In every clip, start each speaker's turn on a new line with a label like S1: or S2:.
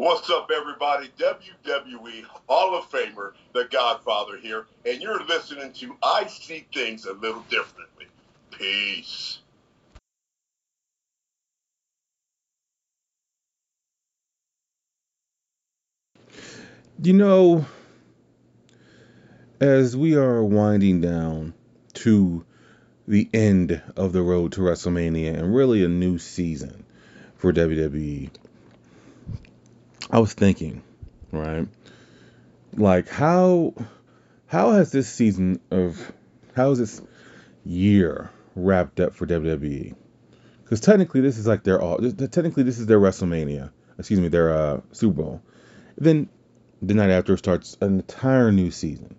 S1: What's up, everybody? WWE Hall of Famer, the Godfather here, and you're listening to I See Things a Little Differently. Peace.
S2: You know, as we are winding down to the end of the road to WrestleMania and really a new season for WWE, I was thinking, right? Like how how has this season of how is this year wrapped up for WWE? Because technically this is like their all technically this is their WrestleMania, excuse me, their uh, Super Bowl. Then the night after starts an entire new season.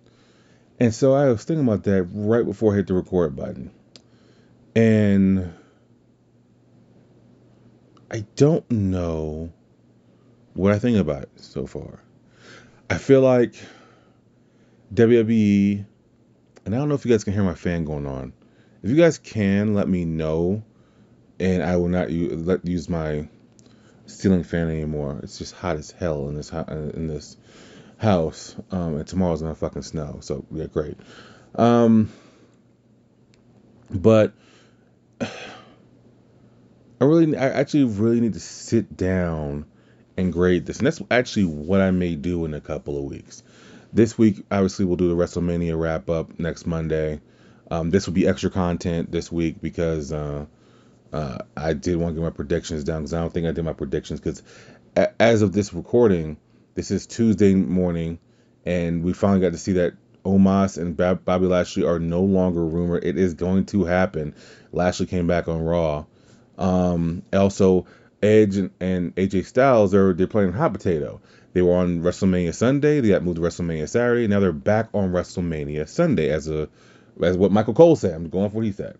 S2: And so I was thinking about that right before I hit the record button. And I don't know what I think about it so far. I feel like WWE, and I don't know if you guys can hear my fan going on. If you guys can, let me know, and I will not use, let use my ceiling fan anymore. It's just hot as hell in this in this house, um, and tomorrow's gonna fucking snow. So yeah, great. Um, but I really, I actually really need to sit down and grade this. And that's actually what I may do in a couple of weeks. This week, obviously, we'll do the WrestleMania wrap up next Monday. Um, this will be extra content this week because uh, uh, I did want to get my predictions down because I don't think I did my predictions because a- as of this recording, this is Tuesday morning, and we finally got to see that Omos and Bobby Lashley are no longer rumored. It is going to happen. Lashley came back on Raw. Um, also, Edge and, and AJ Styles are they're playing hot potato. They were on WrestleMania Sunday. They got moved to WrestleMania Saturday. Now they're back on WrestleMania Sunday as a as what Michael Cole said. I'm going for what he said.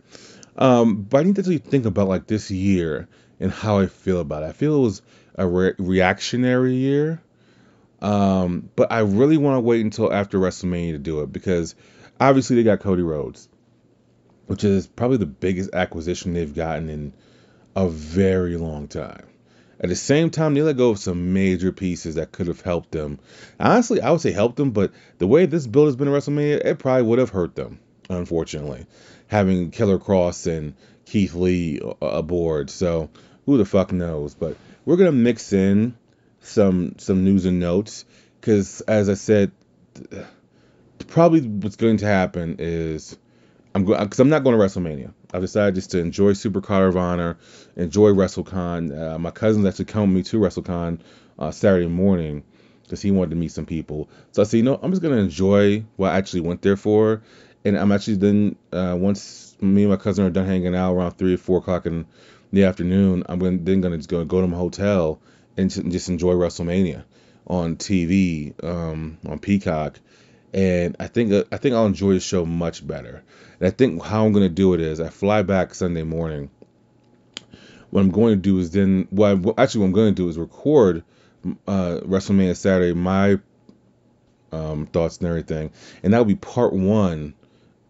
S2: Um, but I need to actually think about like this year and how I feel about it. I feel it was a re- reactionary year. Um, but I really want to wait until after WrestleMania to do it because obviously they got Cody Rhodes, which is probably the biggest acquisition they've gotten in a very long time. At the same time, they let go of some major pieces that could have helped them. Honestly, I would say helped them, but the way this build has been WrestleMania, it probably would have hurt them, unfortunately. Having Killer Kross and Keith Lee aboard. So who the fuck knows? But we're gonna mix in some some news and notes because, as I said, probably what's going to happen is I'm going because I'm not going to WrestleMania. I've decided just to enjoy Super Card of Honor, enjoy WrestleCon. Uh, my cousin's actually coming with me to WrestleCon uh, Saturday morning because he wanted to meet some people. So I said, you know, I'm just gonna enjoy what I actually went there for, and I'm actually then uh, once me and my cousin are done hanging out around three or four o'clock in the afternoon, I'm gonna, then gonna just go go to my hotel and just enjoy WrestleMania on TV um, on Peacock and I think I think I'll enjoy the show much better. And I think how I'm going to do it is I fly back Sunday morning. What I'm going to do is then, well, actually, what I'm going to do is record uh, WrestleMania Saturday, my um, thoughts and everything, and that will be part one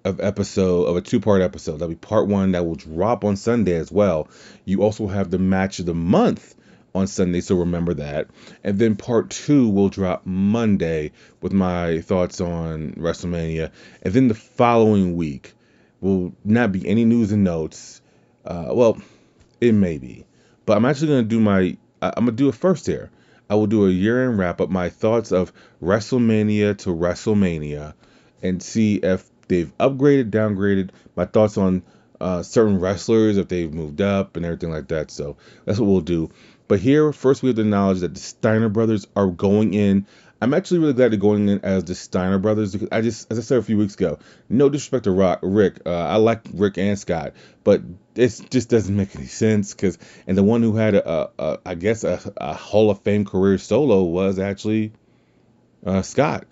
S2: of episode of a two part episode. That'll be part one that will drop on Sunday as well. You also have the match of the month on Sunday, so remember that. And then part two will drop Monday with my thoughts on WrestleMania. And then the following week will not be any news and notes. Uh, well, it may be, but I'm actually gonna do my. I'm gonna do it first here. I will do a year end wrap up, my thoughts of WrestleMania to WrestleMania, and see if they've upgraded, downgraded, my thoughts on uh, certain wrestlers, if they've moved up and everything like that. So that's what we'll do. But here, first we have to acknowledge that the Steiner brothers are going in. I'm actually really glad they're going in as the Steiner brothers because I just, as I said a few weeks ago, no disrespect to Rock, Rick. Uh, I like Rick and Scott, but it just doesn't make any sense because, and the one who had a, a, a I guess a, a, Hall of Fame career solo was actually uh, Scott.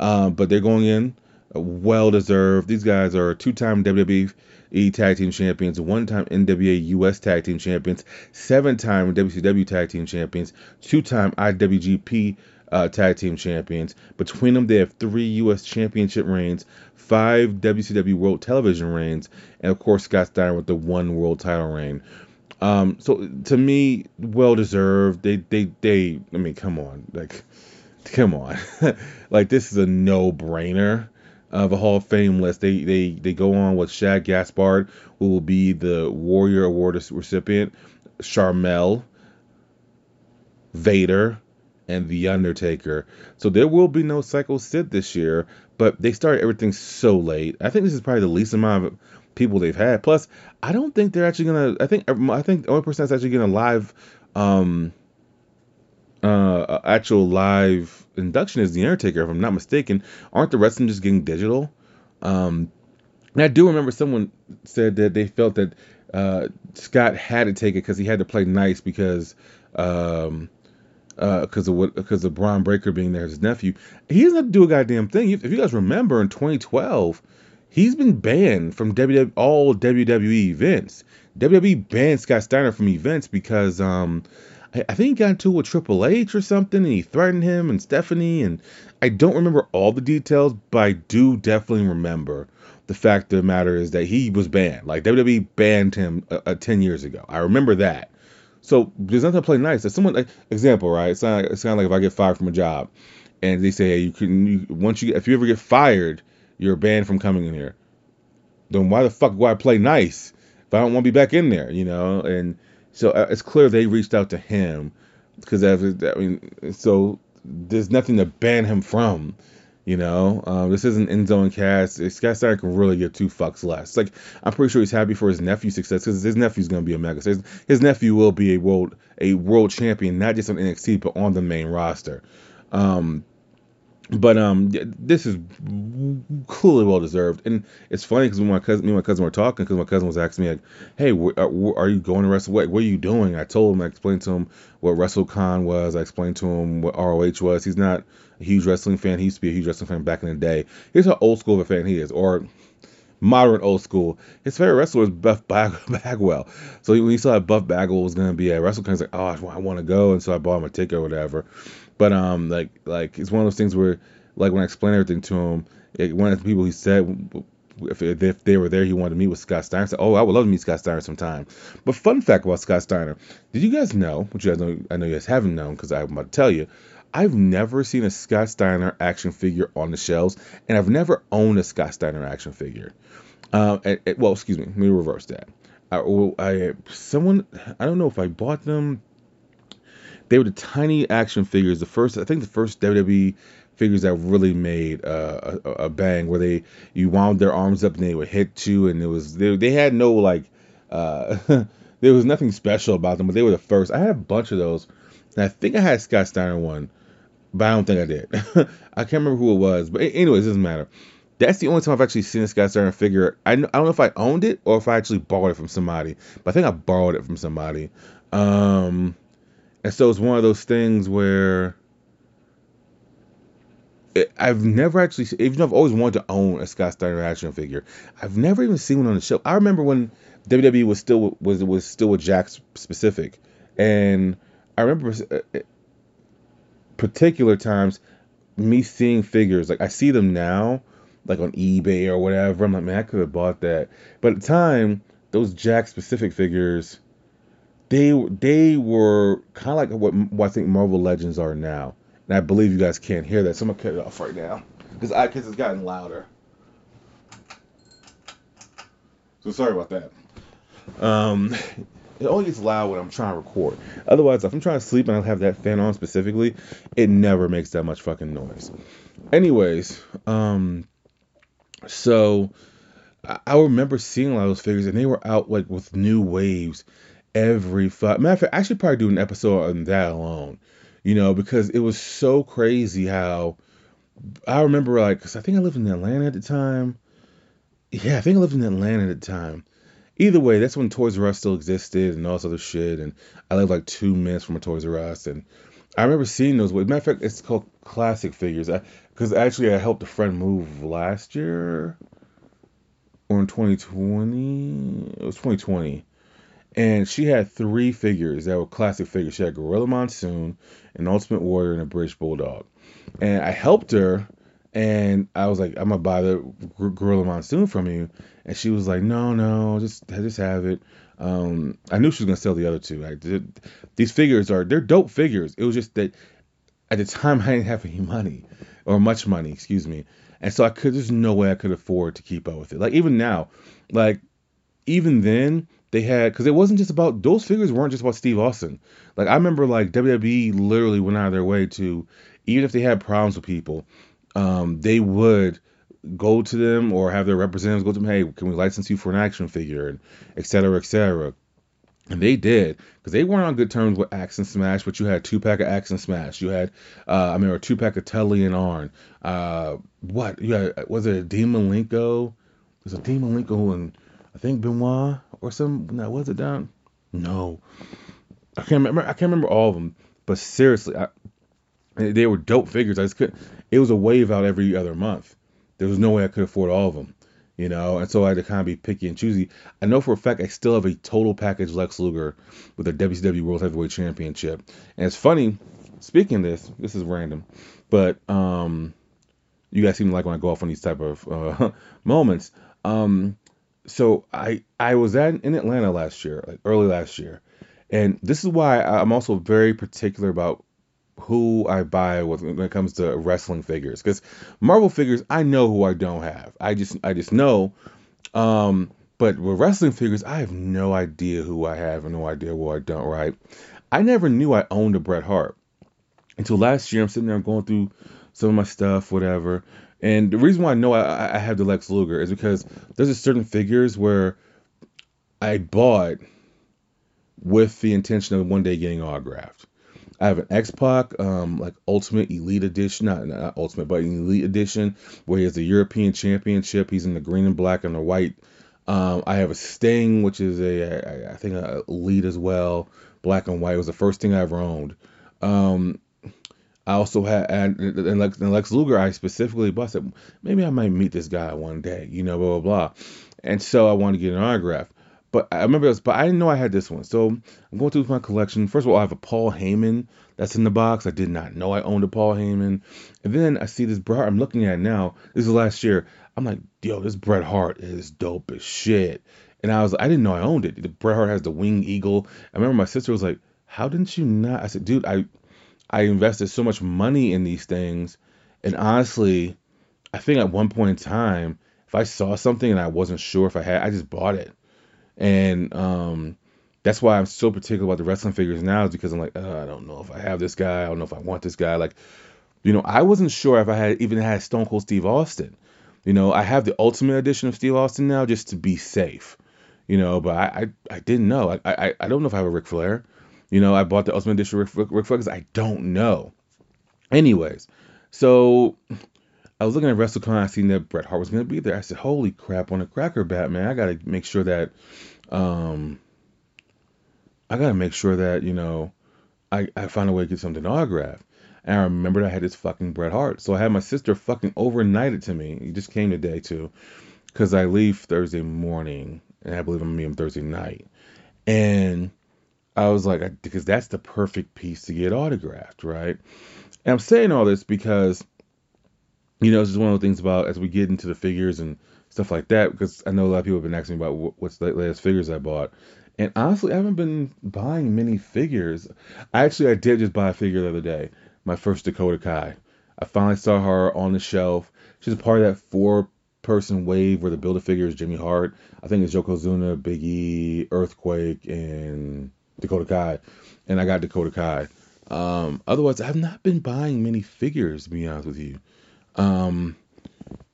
S2: Uh, but they're going in, well deserved. These guys are two-time WWE E Tag Team Champions, one time NWA US Tag Team Champions, seven time WCW Tag Team Champions, two time IWGP uh, Tag Team Champions. Between them, they have three US Championship reigns, five WCW World Television reigns, and of course, Scott Steiner with the one World title reign. Um, so to me, well deserved. They they they. I mean, come on, like, come on, like this is a no brainer of a Hall of Fame list. They they they go on with Shad Gaspard, who will be the Warrior Award recipient, Sharmell, Vader, and The Undertaker. So there will be no Psycho Sid this year, but they started everything so late. I think this is probably the least amount of people they've had. Plus, I don't think they're actually gonna. I think I think the only person that's actually gonna live, um, uh, actual live induction is the Undertaker, if I'm not mistaken. Aren't the rest of them just getting digital? Um, and I do remember someone said that they felt that uh, Scott had to take it because he had to play nice because um, because uh, of what because of Bron Breakker being there, his nephew. He doesn't have to do a goddamn thing. If you guys remember in 2012, he's been banned from WWE, all WWE events. WWE banned Scott Steiner from events because um, I, I think he got into with Triple H or something, and he threatened him and Stephanie. And I don't remember all the details, but I do definitely remember the fact of the matter is that he was banned. Like WWE banned him uh, uh, 10 years ago. I remember that. So there's nothing to play nice. If someone, like, example, right? It's not, it's of like if I get fired from a job, and they say, hey, you can, you, once you, if you ever get fired, you're banned from coming in here. Then why the fuck do I play nice if I don't want to be back in there? You know, and so uh, it's clear they reached out to him because I mean, so there's nothing to ban him from. You know, um, this isn't end zone cast. Scott Steiner can really get two fucks less. Like I'm pretty sure he's happy for his nephew's success because his nephew's gonna be a mega. His, his nephew will be a world a world champion, not just on NXT but on the main roster. Um, but um, this is clearly well deserved, and it's funny because my cousin, me and my cousin were talking because my cousin was asking me like, "Hey, wh- are, are you going to Wrestle? What, what are you doing?" I told him, I explained to him what WrestleCon was. I explained to him what ROH was. He's not a huge wrestling fan. He used to be a huge wrestling fan back in the day. Here's how old school of a fan he is, or modern old school. His favorite wrestler was Buff Bag- Bagwell. So when he saw that Buff Bagwell was going to be at WrestleCon, he's like, "Oh, I want to go," and so I bought him a ticket or whatever. But um, like like it's one of those things where like when I explained everything to him, it, one of the people he said if, if they were there, he wanted to meet with Scott Steiner. "Oh, I would love to meet Scott Steiner sometime." But fun fact about Scott Steiner: Did you guys know? Which you guys know, I know you guys haven't known because I'm about to tell you. I've never seen a Scott Steiner action figure on the shelves, and I've never owned a Scott Steiner action figure. And, well, excuse me, let me reverse that. I, I someone I don't know if I bought them they were the tiny action figures. The first, I think, the first WWE figures that really made uh, a, a, bang, where they you wound their arms up and they would hit you, and it was they, they had no like uh, there was nothing special about them, but they were the first. I had a bunch of those, and I think I had Scott Steiner one, but I don't think I did. I can't remember who it was, but anyways, it doesn't matter. That's the only time I've actually seen a Scott Steiner figure. I, I don't know if I owned it or if I actually borrowed it from somebody, but I think I borrowed it from somebody. Um, and so it's one of those things where I've never actually, even though I've always wanted to own a Scott Steiner action figure, I've never even seen one on the show. I remember when WWE was still was was still with Jakks Pacific, and I remember uh, uh, particular times me seeing figures like I see them now, like on eBay or whatever. I'm like, man, I could have bought that. But at the time, those Jakks Pacific figures they they were kind of like what, what I think Marvel Legends are now. And I believe you guys can't hear that, so I'm gonna cut it off right now because I because it's gotten louder. So sorry about that. Um, it only gets loud when I'm trying to record. Otherwise, if I'm trying to sleep and I have that fan on specifically, it never makes that much fucking noise. Anyways, um, so I, I remember seeing a lot of those figures, and they were out like with new waves every fuck. Matter of fact, I should probably do an episode on that alone. You know, because it was so crazy how I remember like, cause I think I lived in Atlanta at the time. Yeah, I think I lived in Atlanta at the time. Either way, that's when Toys R Us still existed and all this other shit. And I lived like two minutes from a Toys R Us, and I remember seeing those. Matter of fact, it's called Classic Figures. Because actually, I helped a friend move last year or in 2020. It was 2020 and she had three figures that were classic figures. She had Gorilla Monsoon, an Ultimate Warrior, and a British Bulldog. And I helped her, and I was like, I'm gonna buy the Gorilla Monsoon from you. And she was like, No, no, just just have it. Um, I knew she was gonna sell the other two. I did, these figures are they're dope figures. It was just that at the time I didn't have any money or much money, excuse me, and so I could there's no way I could afford to keep up with it. Like even now, like even then they had because it wasn't just about those figures weren't just about Steve Austin. Like I remember like WWE literally went out of their way to even if they had problems with people, um, they would go to them or have their representatives go to them, hey, can we license you for an action figure, and et cetera, et cetera. And they did because they weren't on good terms with Axe and Smash, but you had two pack of Axe and Smash. You had, uh, I a two pack of Tully and Arn. Uh, what? You had, was it Dean Malenko? There's a Dean Malenko and I think Benoit or some. No, was it down? No, I can't remember. I can't remember all of them. But seriously, I, they were dope figures. I just couldn't. It was a wave out every other month. There was no way I could afford all of them, you know. And so I had to kind of be picky and choosy. I know for a fact I still have a total package Lex Luger with a WCW World Heavyweight Championship. And it's funny. Speaking this, this is random, but um, you guys seem to like when I go off on these type of uh, moments. Um, so I I was at in Atlanta last year, like early last year, and this is why I'm also very particular about who I buy with when it comes to wrestling figures. Because Marvel figures, I know who I don't have. I just I just know. Um, but with wrestling figures, I have no idea who I have and no idea who I don't. Right? I never knew I owned a Bret Hart until last year. I'm sitting there going through some of my stuff, whatever. And the reason why I know I, I have the Lex Luger is because there's a certain figures where I bought with the intention of one day getting autographed. I have an X Pac, um, like Ultimate Elite Edition, not, not Ultimate, but Elite Edition, where he has the European Championship. He's in the green and black and the white. Um, I have a Sting, which is a, I, I think, a Elite as well, black and white. It was the first thing I ever owned. Um, I also had, and, and, Lex, and Lex Luger, I specifically said, maybe I might meet this guy one day, you know, blah, blah, blah. And so I wanted to get an autograph. But I remember this, but I didn't know I had this one. So I'm going through my collection. First of all, I have a Paul Heyman that's in the box. I did not know I owned a Paul Heyman. And then I see this Bret I'm looking at now. This is last year. I'm like, yo, this Bret Hart is dope as shit. And I was, like, I didn't know I owned it. The Bret Hart has the wing eagle. I remember my sister was like, how didn't you not? I said, dude, I, I invested so much money in these things. And honestly, I think at one point in time, if I saw something and I wasn't sure if I had, I just bought it and um, that's why I'm so particular about the wrestling figures now is because I'm like, uh, I don't know if I have this guy, I don't know if I want this guy. Like, you know, I wasn't sure if I had even had Stone Cold Steve Austin. You know, I have the Ultimate Edition of Steve Austin now just to be safe. You know, but I I, I didn't know. I, I I don't know if I have a Ric Flair. You know, I bought the Ultimate Edition of Ric, Ric, Ric Flair I don't know. Anyways, so I was looking at WrestleCon, I seen that Bret Hart was going to be there. I said, "Holy crap!" On a cracker bat, man, I got to make sure that, um, I got to make sure that you know, I I find a way to get something autographed. And I remembered I had this fucking Bret Hart, so I had my sister fucking overnight it to me. He just came today too, because I leave Thursday morning, and I believe I'm meeting Thursday night, and I was like, because that's the perfect piece to get autographed, right? And I'm saying all this because you know, it's just one of the things about as we get into the figures and stuff like that, because I know a lot of people have been asking me about what's the latest figures I bought. And honestly, I haven't been buying many figures. Actually, I did just buy a figure the other day, my first Dakota Kai. I finally saw her on the shelf. She's a part of that four person wave where the build a figure is Jimmy Hart. I think it's Yokozuna, Biggie, Earthquake, and Dakota Kai. And I got Dakota Kai. Um, otherwise, I've not been buying many figures, to be honest with you um,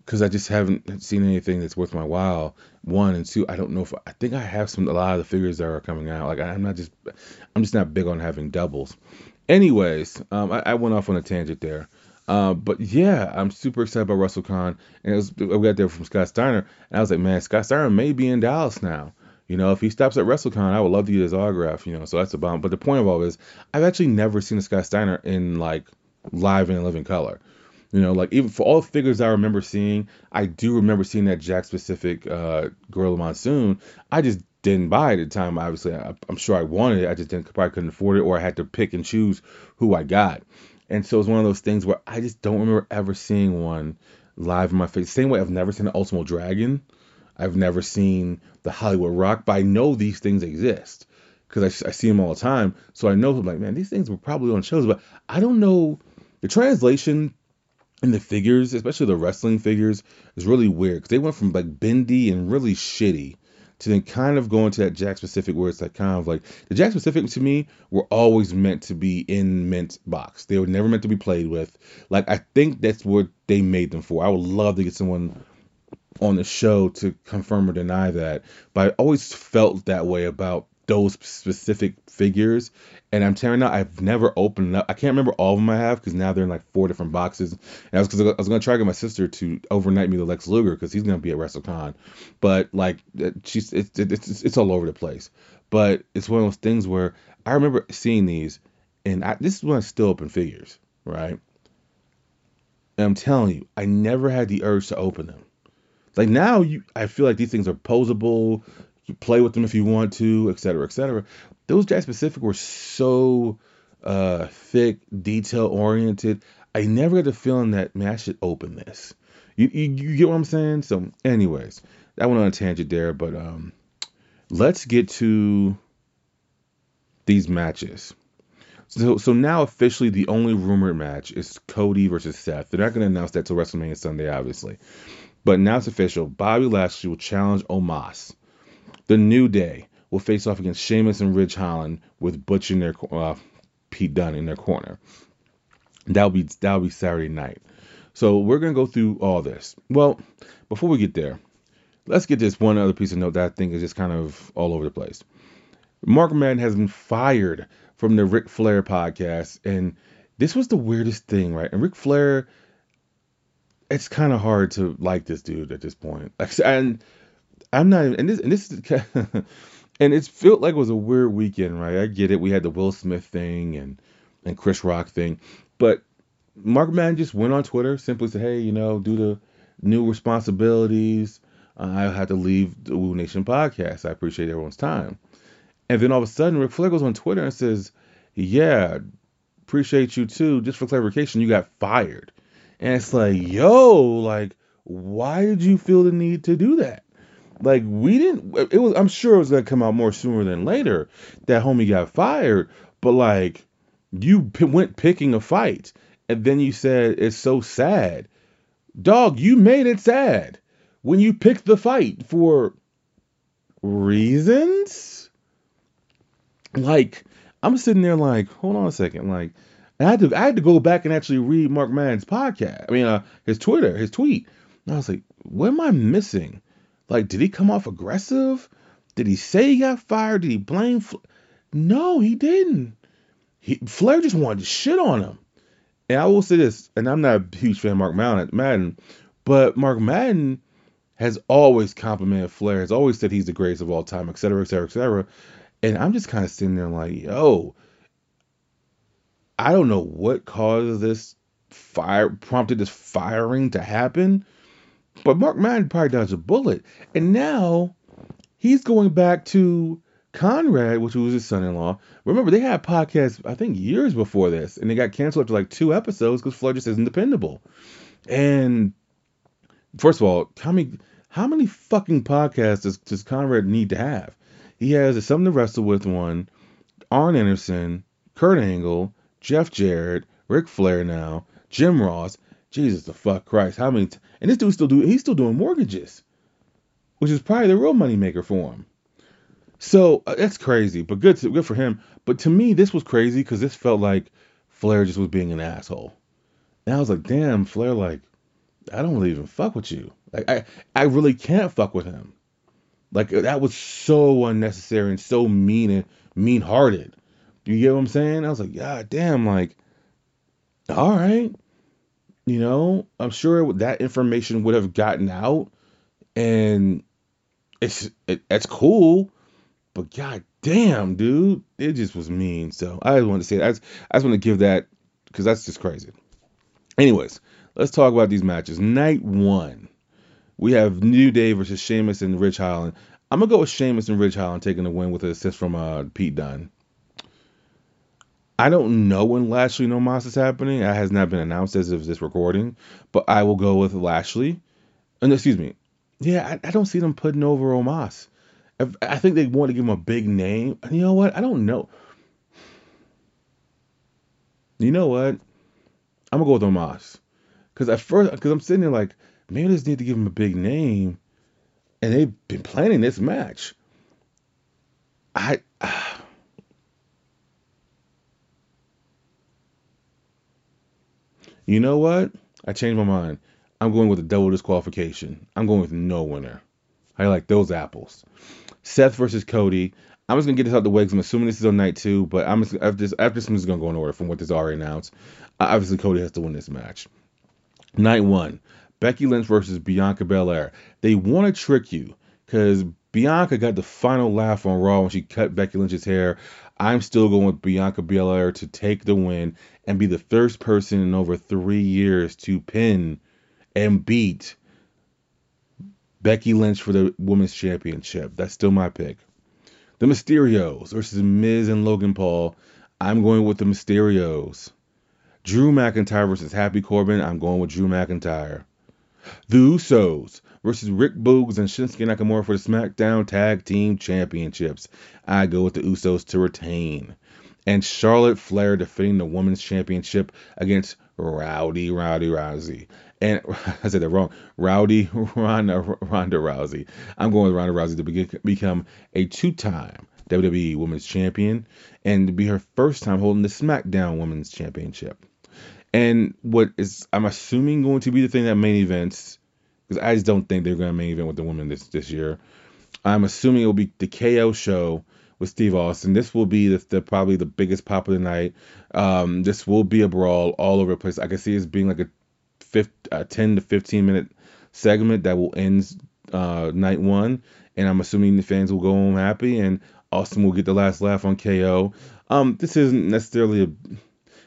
S2: because I just haven't seen anything that's worth my while. One and two, I don't know if I think I have some a lot of the figures that are coming out. Like I'm not just I'm just not big on having doubles. Anyways, um, I, I went off on a tangent there. Uh, but yeah, I'm super excited about WrestleCon, and it was we got there from Scott Steiner, and I was like, man, Scott Steiner may be in Dallas now. You know, if he stops at WrestleCon, I would love to get his autograph. You know, so that's a bomb. But the point of all is, I've actually never seen a Scott Steiner in like live and living color. You know, like even for all the figures I remember seeing, I do remember seeing that Jakks Pacific uh, Gorilla Monsoon. I just didn't buy it at the time. Obviously, I, am sure I wanted it. I just didn't probably couldn't afford it, or I had to pick and choose who I got. And so it's one of those things where I just don't remember ever seeing one live in my face. Same way I've never seen an Ultimate Dragon. I've never seen the Hollywood Rock, but I know these things exist because I, I, see them all the time. So I know, I'm like, man, these things were probably on shows, but I don't know the translation and the figures, especially the wrestling figures, is really weird because they went from like bendy and really shitty to then kind of going into that Jakks Pacific where it's like kind of like the Jakks Pacific to me were always meant to be in mint box. They were never meant to be played with. Like I think that's what they made them for. I would love to get someone on the show to confirm or deny that, but I always felt that way about those specific figures. And I'm telling you, I've never opened up. I can't remember all of them I have because now they're in like four different boxes. And I was because I was gonna try to get my sister to overnight me the Lex Luger because he's gonna be at WrestleCon. But like she's it's, it's it's all over the place. But it's one of those things where I remember seeing these, and I, this is when I still open figures, right? And I'm telling you, I never had the urge to open them. Like now, you, I feel like these things are posable. You play with them if you want to, et cetera, et cetera. Those Jakks Pacific were so uh, thick, detail oriented. I never had the feeling that man, I should open this. You, you, you get what I'm saying? So, anyways, that went on a tangent there, but um, let's get to these matches. So, so now officially the only rumored match is Cody versus Seth. They're not going to announce that till WrestleMania Sunday, obviously, but now it's official. Bobby Lashley will challenge Omos. The New Day will face off against Sheamus and Ridge Holland with Butch in their uh, Pete Dunne in their corner. That'll be that'll be Saturday night. So we're gonna go through all this. Well, before we get there, let's get this one other piece of note that I think is just kind of all over the place. Mark Madden has been fired from the Ric Flair podcast, and this was the weirdest thing, right? And Ric Flair, it's kind of hard to like this dude at this point. And I'm not and this and this and it's felt like it was a weird weekend, right? I get it. We had the Will Smith thing and and Chris Rock thing, but Mark Madden just went on Twitter, simply said, "Hey, you know, due to new responsibilities, I had to leave the Woo Nation podcast. I appreciate everyone's time." And then all of a sudden, Ric Flair goes on Twitter and says, "Yeah, appreciate you too. Just for clarification, you got fired." And it's like, yo, like, why did you feel the need to do that? Like we didn't. It was. I'm sure it was gonna come out more sooner than later that homie got fired. But like, you p- went picking a fight, and then you said it's so sad. Dog, you made it sad when you picked the fight for reasons. Like, I'm sitting there like, hold on a second, like. I had to I had to go back and actually read Mark Madden's podcast. I mean, uh, his Twitter, his tweet. And I was like, what am I missing? Like, did he come off aggressive? Did he say he got fired? Did he blame? Fla- no, he didn't. He, Flair just wanted to shit on him. And I will say this, and I'm not a huge fan of Mark Madden, but Mark Madden has always complimented Flair, has always said he's the greatest of all time, et cetera, et cetera, et cetera. And I'm just kind of sitting there like, yo, I don't know what caused this fire, prompted this firing to happen, but Mark Madden probably dodged a bullet. And now he's going back to Conrad, which was his son in law. Remember, they had podcasts, I think, years before this, and they got canceled after like two episodes because Flair just isn't dependable. And first of all, how many how many fucking podcasts does, does Conrad need to have? He has Something to Wrestle With one, Arn Anderson, Kurt Angle, Jeff Jarrett, Ric Flair now, Jim Ross. Jesus the fuck Christ, how many? T- and this dude still do he's still doing mortgages, which is probably the real moneymaker for him. So uh, that's crazy, but good to, good for him. But to me, this was crazy because this felt like Flair just was being an asshole. And I was like, damn, Flair, like I don't really even fuck with you. Like I I really can't fuck with him. Like that was so unnecessary and so mean and mean hearted. You get what I'm saying? I was like, God damn, like, all right. You know, I'm sure that information would have gotten out, and it's it, it's cool, but god damn, dude, it just was mean. So I just wanted to say that. I just, I just want to give that because that's just crazy. Anyways, let's talk about these matches. Night one, we have New Day versus Sheamus and Ridge Holland. I'm gonna go with Sheamus and Ridge Holland taking the win with an assist from uh, Pete Dunne. I don't know when Lashley Omos is happening. It has not been announced as of this recording, but I will go with Lashley. Uh, and excuse me, Yeah, I, I don't see them putting over Omos. If, I think they want to give him a big name. You know what? I don't know. You know what? I'm gonna go with Omos. Cause at first, cause I'm sitting there like, maybe they just need to give him a big name, and they've been planning this match. I. Ah, You know what? I changed my mind. I'm going with a double disqualification. I'm going with no winner. I like those apples. Seth versus Cody. I'm just gonna get this out the way because I'm assuming this is on night two, but I'm just after this after this just gonna go in order from what is already announced. Uh, obviously, Cody has to win this match. Night one, Becky Lynch versus Bianca Belair. They want to trick you because Bianca got the final laugh on Raw when she cut Becky Lynch's hair. I'm still going with Bianca Belair to take the win and be the first person in over three years to pin and beat Becky Lynch for the Women's Championship. That's still my pick. The Mysterios versus Miz and Logan Paul. I'm going with the Mysterios. Drew McIntyre versus Happy Corbin. I'm going with Drew McIntyre. The Usos versus Rick Boogs and Shinsuke Nakamura for the SmackDown Tag Team Championships. I go with the Usos to retain. And Charlotte Flair defending the Women's Championship against Rowdy Rowdy Rousey. And I said that wrong. Rowdy Ronda, Ronda Rousey. I'm going with Ronda Rousey to become a two-time WWE Women's Champion and to be her first time holding the SmackDown Women's Championship. And what is I'm assuming going to be the thing that main events because I just don't think they're going to main event with the women this this year. I'm assuming it will be the KO show with Steve Austin. This will be the, the probably the biggest pop of the night. Um, this will be a brawl all over the place. I can see it being like a, 50, a 10 to 15 minute segment that will end uh, night one, and I'm assuming the fans will go home happy, and Austin will get the last laugh on KO. Um, this isn't necessarily a.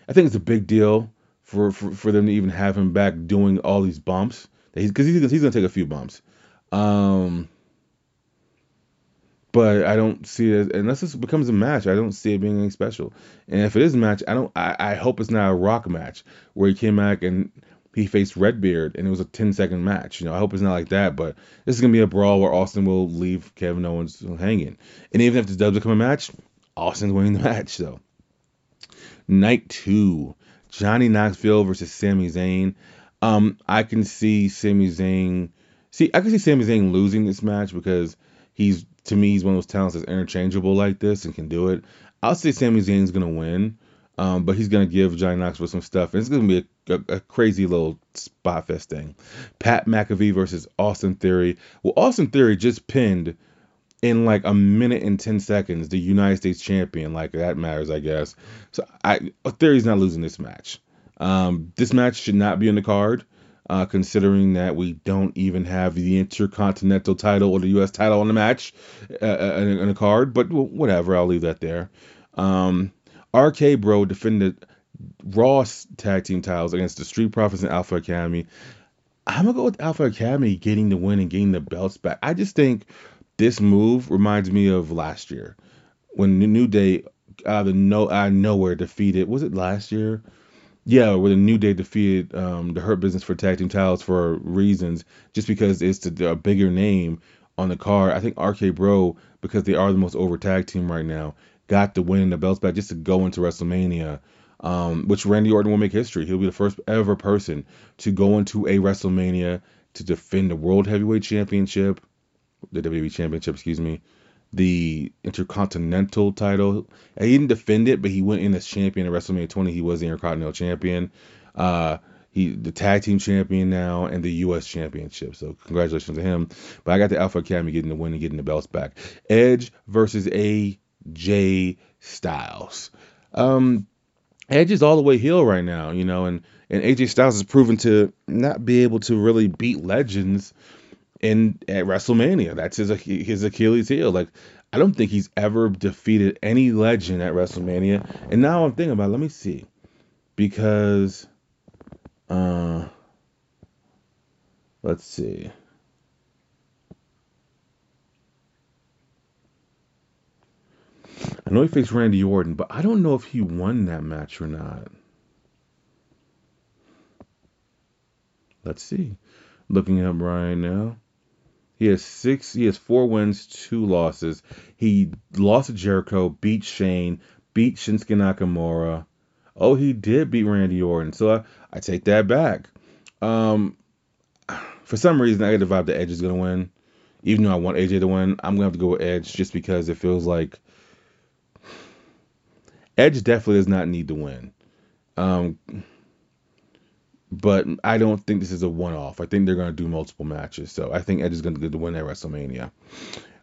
S2: I think it's a big deal for, for, for them to even have him back doing all these bumps. Because he's, he's, he's going to take a few bumps. Um, but I don't see it unless this becomes a match. I don't see it being anything special. And if it is a match, I don't. I, I hope it's not a Rock match where he came back and he faced Redbeard and it was a 10 second match. You know, I hope it's not like that. But this is gonna be a brawl where Austin will leave Kevin Owens hanging. And even if this does become a match, Austin's winning the match. So night two, Johnny Knoxville versus Sami Zayn. Um, I can see Sami Zayn. See, I can see Sami Zayn losing this match because he's to me he's one of those talents that's interchangeable like this and can do it. I'll say Sami Zayn's gonna win, um, but he's gonna give Johnny Knoxville some stuff. And it's gonna be a, a, a, crazy little spot fest thing. Pat McAfee versus Austin Theory. Well, Austin Theory just pinned in like a minute and 10 seconds the United States champion. Like that matters, I guess. So I Theory's not losing this match. Um, this match should not be in the card, uh, considering that we don't even have the Intercontinental title or the U.S. title on the match uh, uh, in, the card. But whatever, I'll leave that there. Um, RK Bro defended Ross tag team titles against the Street Profits and Alpha Academy. I'm gonna go with Alpha Academy getting the win and getting the belts back. I just think this move reminds me of last year when New Day out of no out of nowhere defeated. Was it last year? Yeah, where the New Day defeated um, the Hurt Business for tag team titles for reasons, just because it's a bigger name on the card. I think RK Bro, because they are the most over tag team right now, got the win and the belts back just to go into WrestleMania. Um, which Randy Orton will make history. He'll be the first ever person to go into a WrestleMania to defend the World Heavyweight Championship, the WWE Championship, excuse me, the Intercontinental title. He didn't defend it, but he went in as champion at WrestleMania 20. He was the Intercontinental Champion. Uh, he the tag team champion now and the U.S. Championship. So congratulations to him. But I got the Alpha Academy getting the win and getting the belts back. Edge versus AJ Styles. Um, Edge is all the way heel right now, you know, and and AJ Styles has proven to not be able to really beat legends in at WrestleMania. That's his his Achilles heel. Like I don't think he's ever defeated any legend at WrestleMania. And now I'm thinking about, let me see, because uh, let's see. I know he faced Randy Orton, but I don't know if he won that match or not. Let's see. Looking at Brian now. He has six. He has four wins, two losses. He lost to Jericho, beat Shane, beat Shinsuke Nakamura. Oh, he did beat Randy Orton, so I, I take that back. Um, for some reason, I get the vibe that Edge is gonna win. Even though I want AJ to win, I'm gonna have to go with Edge just because it feels like Edge definitely does not need to win. Um, but I don't think this is a one-off. I think they're going to do multiple matches. So I think Edge is going to get the win at WrestleMania.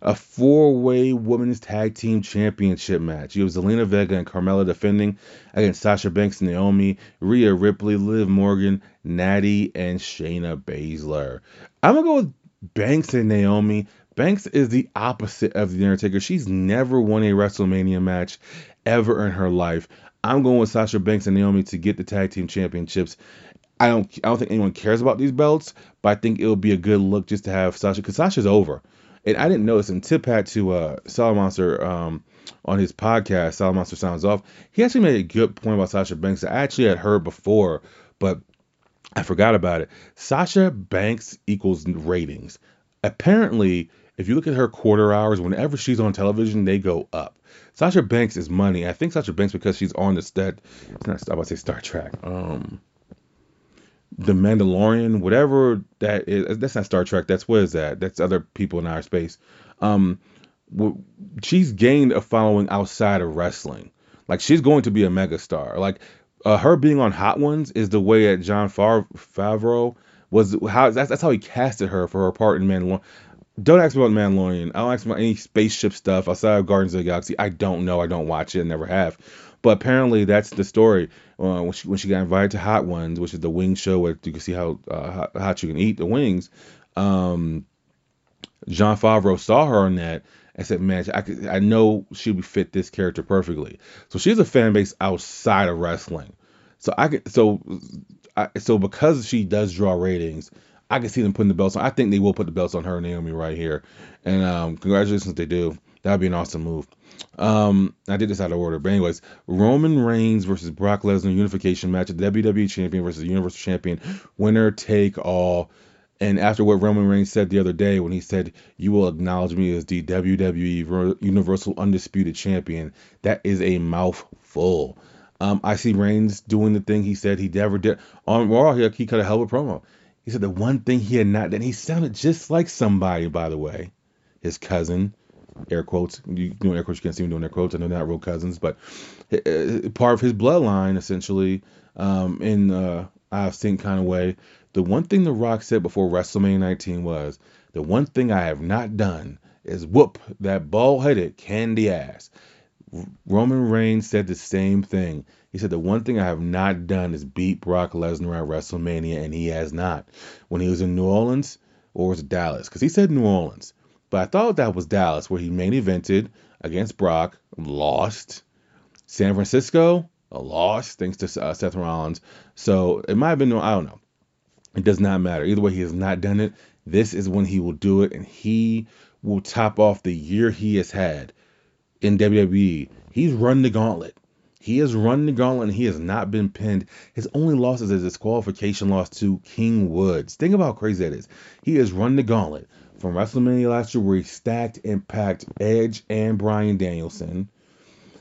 S2: A four-way women's tag team championship match. You have Zelina Vega and Carmella defending against Sasha Banks and Naomi, Rhea Ripley, Liv Morgan, Natty, and Shayna Baszler. I'm gonna go with Banks and Naomi. Banks is the opposite of the Undertaker. She's never won a WrestleMania match ever in her life. I'm going with Sasha Banks and Naomi to get the tag team championships. I don't I don't think anyone cares about these belts, but I think it would be a good look just to have Sasha because Sasha's over. And I didn't notice, and Tip had to uh Salamonster um on his podcast, Salamonster Sounds Off, he actually made a good point about Sasha Banks I actually had heard before, but I forgot about it. Sasha Banks equals ratings. Apparently, if you look at her quarter hours, whenever she's on television, they go up. Sasha Banks is money. I think Sasha Banks because she's on the stat. It's not. I about to say Star Trek. Um, the Mandalorian, whatever that is. That's not Star Trek. That's what is that? That's other people in outer space. Um, she's gained a following outside of wrestling. Like she's going to be a megastar. Like uh, her being on Hot Ones is the way that Jon Favreau was how that's, that's how he casted her for her part in Mandalorian. Don't ask me about Mandalorian. I don't ask me about any spaceship stuff outside of Guardians of the Galaxy. I don't know. I don't watch it. Never have. But apparently that's the story. Uh, when she when she got invited to Hot Ones, which is the wing show where you can see how uh, hot you can eat the wings. Um, Jon Favreau saw her on that and said, "Man, I could, I know she would fit this character perfectly." So she's a fan base outside of wrestling. So I could so I, so because she does draw ratings, I can see them putting the belts on. I think they will put the belts on her Naomi right here. And um, congratulations if they do. That would be an awesome move. Um, I did this out of order, but anyways, Roman Reigns versus Brock Lesnar unification match, WWE Champion versus Universal Champion, winner take all. And after what Roman Reigns said the other day, when he said, "You will acknowledge me as the WWE Universal Undisputed Champion," that is a mouthful. Um, I see Reigns doing the thing he said he never did on Raw. He, he cut a hell of a promo. He said the one thing he had not done. He sounded just like somebody, by the way, his cousin. Air quotes. You doing air quotes? You can't see me doing air quotes. I know they're not real cousins, but uh, part of his bloodline, essentially, um, in uh, I've seen kind of way. The one thing The Rock said before WrestleMania 19 was, "The one thing I have not done is whoop that bald-headed candy ass." Roman Reigns said the same thing. He said the one thing I have not done is beat Brock Lesnar at WrestleMania, and he has not. When he was in New Orleans, or was it Dallas? Because he said New Orleans, but I thought that was Dallas, where he main evented against Brock, lost. San Francisco, a loss thanks to uh, Seth Rollins. So it might have been, I don't know. It does not matter. Either way, he has not done it. This is when he will do it, and he will top off the year he has had in WWE. He's run the gauntlet. He has run the gauntlet and he has not been pinned. His only loss is a disqualification loss to King Woods. Think about how crazy that is. He has run the gauntlet from WrestleMania last year where he stacked and packed Edge and Bryan Danielson.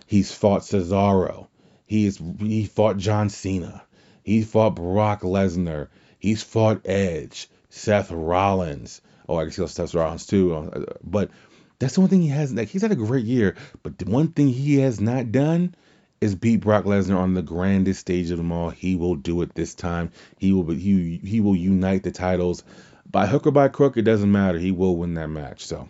S2: He's fought Cesaro. He's he fought John Cena. He fought Brock Lesnar. He's fought Edge, Seth Rollins. Oh, I guess he lost Seth Rollins too. Uh, but that's the one thing he has. Like he's had a great year, but the one thing he has not done is beat Brock Lesnar on the grandest stage of them all. He will do it this time. He will. He he will unite the titles by hook or by crook. It doesn't matter. He will win that match. So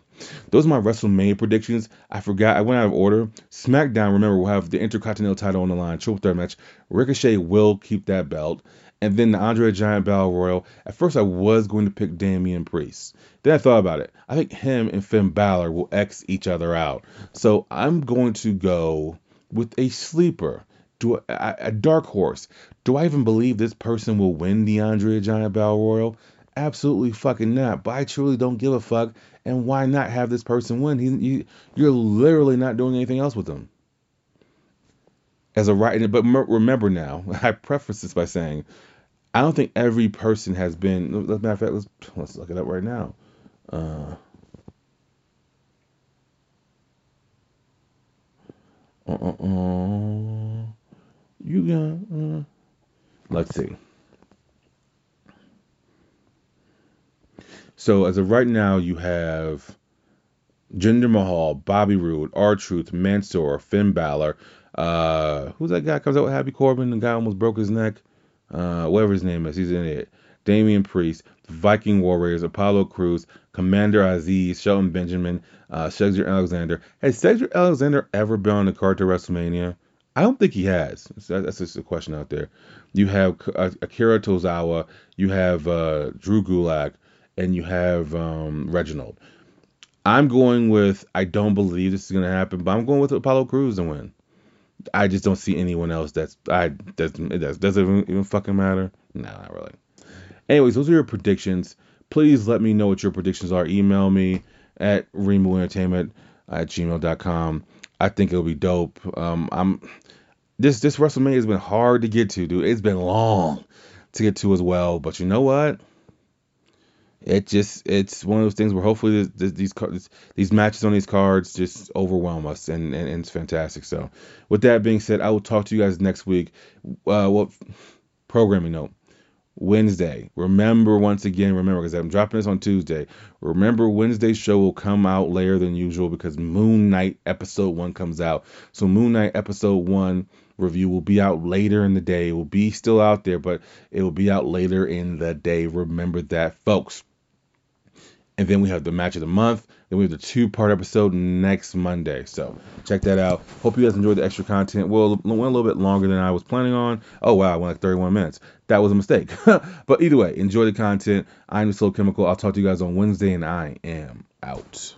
S2: those are my WrestleMania predictions. I forgot. I went out of order. SmackDown. Remember, we'll have the Intercontinental title on the line. Triple threat match. Ricochet will keep that belt. And then the Andre Giant Battle Royal. At first, I was going to pick Damian Priest. Then I thought about it. I think him and Finn Balor will X each other out. So I'm going to go with a sleeper. Do a, dark horse. Do I even believe this person will win the Andre Giant Battle Royal? Absolutely fucking not. But I truly don't give a fuck. And why not have this person win? He, you, you're literally not doing anything else with him. As a right, but remember now, I preface this by saying I don't think every person has been. As a matter of fact, let's let's look it up right now. Uh, uh, uh, uh, you got. Uh, let's see. So as of right now, you have Jinder Mahal, Bobby Roode, R-Truth, Mansoor, Finn Balor. Uh, who's that guy comes out with Happy Corbin? The guy almost broke his neck. Uh, whatever his name is, he's in it. Damian Priest, Viking Warriors, Apollo Crews, Commander Azeez, Shelton Benjamin, uh, Alexander. Has Cedric Alexander ever been on the card to WrestleMania? I don't think he has. That's just a question out there. You have uh, Akira Tozawa, you have uh, Drew Gulak, and you have um, Reginald. I'm going with I don't believe this is gonna happen, but I'm going with Apollo Crews to win. I just don't see anyone else that's I does it does does it even, even fucking matter? No, not really. Anyways, those are your predictions. Please let me know what your predictions are. Email me at Rainbow Entertainment at gmail.com. I think it'll be dope. Um, I'm this this WrestleMania has been hard to get to, dude. It's been long to get to as well. But you know what? It just it's one of those things where hopefully these these, these matches on these cards just overwhelm us and, and, and, it's fantastic. So with that being said i will talk to you guys next week. Uh what programming note. Wednesday. Remember once again remember because i'm dropping this on tuesday. Remember wednesday's show will come out later than usual because moon knight episode one comes out. So moon knight episode one review will be out later in the day. It will be still out there but it will be out later in the day. Remember that folks and then we have the match of the month. Then we have the two part episode next Monday. So check that out. Hope you guys enjoyed the extra content. Well, went a little bit longer than I was planning on. Oh wow, I went like 31 minutes. That was a mistake. but either way, enjoy the content. I'm the Slow Chemical. I'll talk to you guys on Wednesday, and I am out.